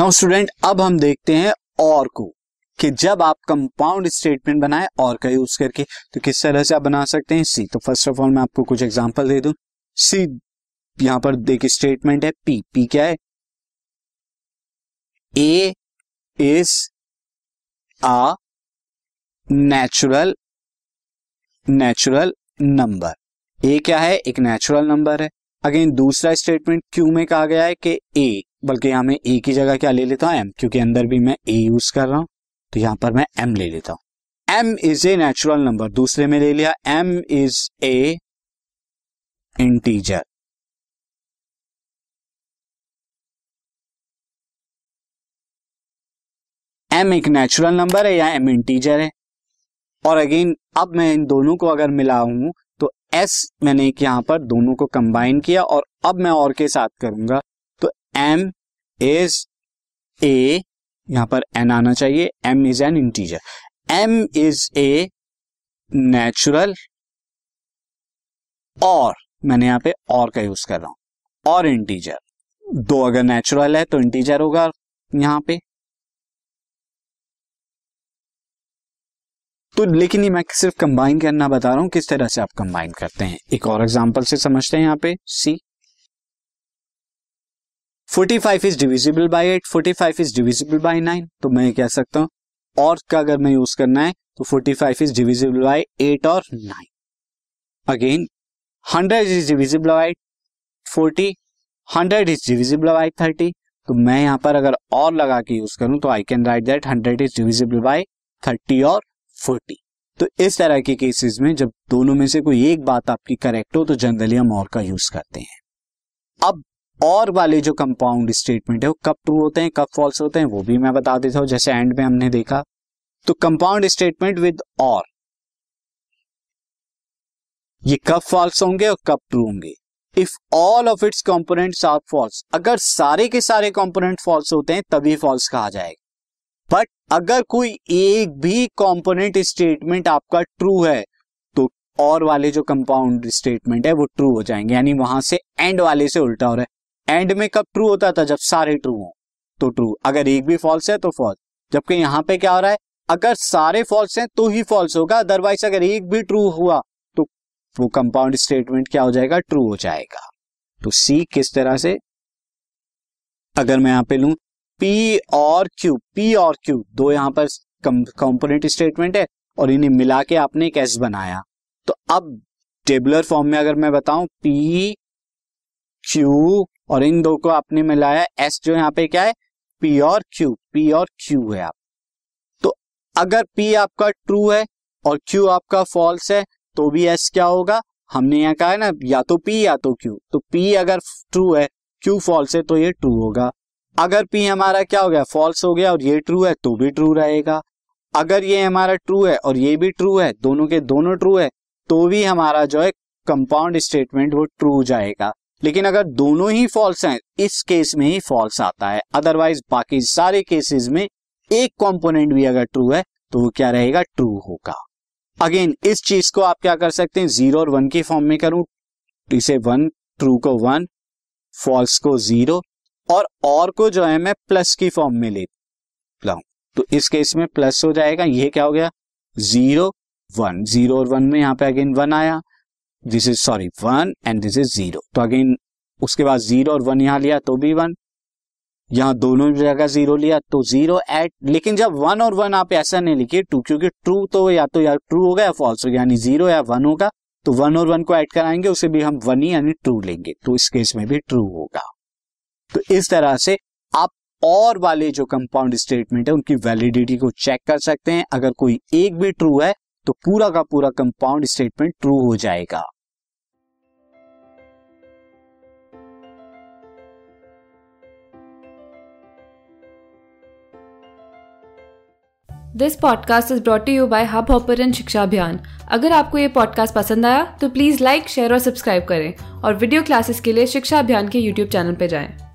Now student, अब हम देखते हैं और को, कि जब आप कंपाउंड स्टेटमेंट बनाए और का यूज़ करके तो किस तरह से आप बना सकते हैं? सी तो फ़र्स्ट ऑफ़ ऑल मैं आपको कुछ एग्जांपल दे दूँ। सी यहाँ पर देखिए स्टेटमेंट है पी पी क्या है? A is a natural natural number A क्या है? एक नेचुरल नंबर है। अगेन दूसरा स्टेटमेंट क्यू में कहा गया है कि ए बल्कि यहाँ मैं ए की जगह क्या ले लेता हूँ? एम क्योंकि अंदर भी मैं ए यूज़ कर रहा हूँ तो यहाँ पर मैं एम ले लेता हूँ। M is a natural number दूसरे में ले लिया M is an integer M एक नेचुरल नंबर है या एम इंटीजर है? और अगेन अब मैं इन दोनों को अगर मिलाऊं तो एस मैंने एक यहाँ पर दोनों को कंबाइन किया और अब मैं और के साथ करूँगा। एम इज़ ए यहाँ पर एन आना चाहिए। M is an integer M is a natural और मैंने यहाँ पे और का यूज़ कर रहा हूँ। और इंटीजर दो अगर नेचुरल है तो इंटीजर होगा यहाँ पे। तो लेकिन ये मैं सिर्फ़ कंबाइन करना बता रहा हूँ, किस तरह से आप कंबाइन करते हैं। एक और एग्जांपल से समझते हैं यहाँ पे। C 45 is divisible by 8 45 is divisible by 9 तो मैं कह सकता हूँ, और का अगर मैं यूज़ करना है तो 45 इज़ डिविजिबल बाय 8 और 9 again 100 is divisible by 40 100 is divisible by 30 तो मैं यहाँ पर अगर और लगा के यूज़ करूँ तो I can write that 100 is divisible by 30 और 40 तो इस तरह के केसेस में जब दोनों में से कोई एक बात आपकी करेक्ट हो तो जनरली हम और का यूज़ करते हैं। अब और वाले जो कंपाउंड स्टेटमेंट है, वो कब ट्रू होते हैं, कब फॉल्स होते हैं, वो भी मैं बता देता हूँ, जैसे एंड में हमने देखा। तो कंपाउंड स्टेटमेंट विद और ये कब फॉल्स होंगे और कब ट्रू होंगे। If all of its components are false अगर सारे के सारे कॉम्पोनेंट फॉल्स होते हैं, तभी फॉल्स कहा जाएगा। बट अगर कोई एक भी कंपोनेंट स्टेटमेंट आपका ट्रू है तो और वाले जो कंपाउंड स्टेटमेंट है, वो ट्रू हो जाएँगे, यानी वहाँ से एंड वाले से उल्टा हो रहा है। एंड में कब ट्रू होता था? जब सारे ट्रू हो तो ट्रू अगर एक भी फॉल्स है तो फॉल्स जबकि यहाँ पे क्या हो रहा है? अगर सारे फॉल्स हैं तो ही फॉल्स होगा। अदरवाइज़ अगर एक भी ट्रू हुआ तो वो कंपाउंड स्टेटमेंट क्या हो जाएगा? ट्रू हो जाएगा। तो सी किस तरह से? अगर मैं यहाँ पे लू पी और क्यू पी और क्यू दो यहाँ पर कंपोनेंट स्टेटमेंट है, और इन्हें मिला के आपने एक एस बनाया। तो अब टेबुलर फॉर्म में अगर मैं बताऊँ पी क्यू और इन दो को आपने मिलाया एस जो यहाँ पे क्या है? पी और क्यू पी और क्यू है आप। तो अगर पी आपका ट्रू है और क्यू आपका फॉल्स है तो भी एस क्या होगा? हमने यहाँ कहा है ना, या तो पी या तो क्यू तो पी अगर ट्रू है क्यू फॉल्स है तो ये ट्रू होगा। अगर पी हमारा क्या हो गया? फॉल्स हो गया और ये ट्रू है तो भी ट्रू रहेगा। अगर ये हमारा ट्रू है और ये भी ट्रू है, दोनों के दोनों ट्रू है तो भी हमारा जो है कंपाउंड स्टेटमेंट वो ट्रू जाएगा। लेकिन अगर दोनों ही फॉल्स हैं, इस केस में ही फॉल्स आता है। अदरवाइज़ बाकी सारे केसेस में एक कंपोनेंट भी अगर ट्रू है तो वो क्या रहेगा? ट्रू होगा। अगेन इस चीज़ को आप क्या कर सकते हैं? ज़ीरो और वन की फॉर्म में करूँ। तो इसे वन ट्रू को वन फॉल्स को ज़ीरो और और को जो है, मैं प्लस की फॉर्म में ले लाऊं। तो इस केस में प्लस हो जाएगा। ये क्या हो गया? ज़ीरो वन ज़ीरो और वन में यहाँ पे अगेन वन आया। This is sorry one and this is zero तो अगेन उसके बाद ज़ीरो और वन यहाँ लिया तो भी वन यहाँ दोनों जगह ज़ीरो लिया तो ज़ीरो एट लेकिन जब वन और वन आप ऐसा नहीं लिखिए टू क्योंकि ट्रू तो या तो या ट्रू होगा या फॉल्स होगा यानी ज़ीरो या वन होगा तो वन और वन को ऐड कराएँगे, उसे भी हम वन ही, यानी ट्रू लेंगे तो इस केस में भी ट्रू होगा। तो इस तरह से आप और वाले जो कंपाउंड स्टेटमेंट है, उनकी वैलिडिटी को चेक कर सकते हैं। अगर कोई एक भी ट्रू है तो पूरा का पूरा कंपाउंड स्टेटमेंट ट्रू हो जाएगा this podcast is brought you by Hubhopper Shiksha Abhiyan अगर आपको ये पॉडकास्ट पसंद आया तो प्लीज़ लाइक शेयर और सब्सक्राइब करें और वीडियो क्लासेस के लिए शिक्षा अभियान के यूट्यूब चैनल पर जाएँ।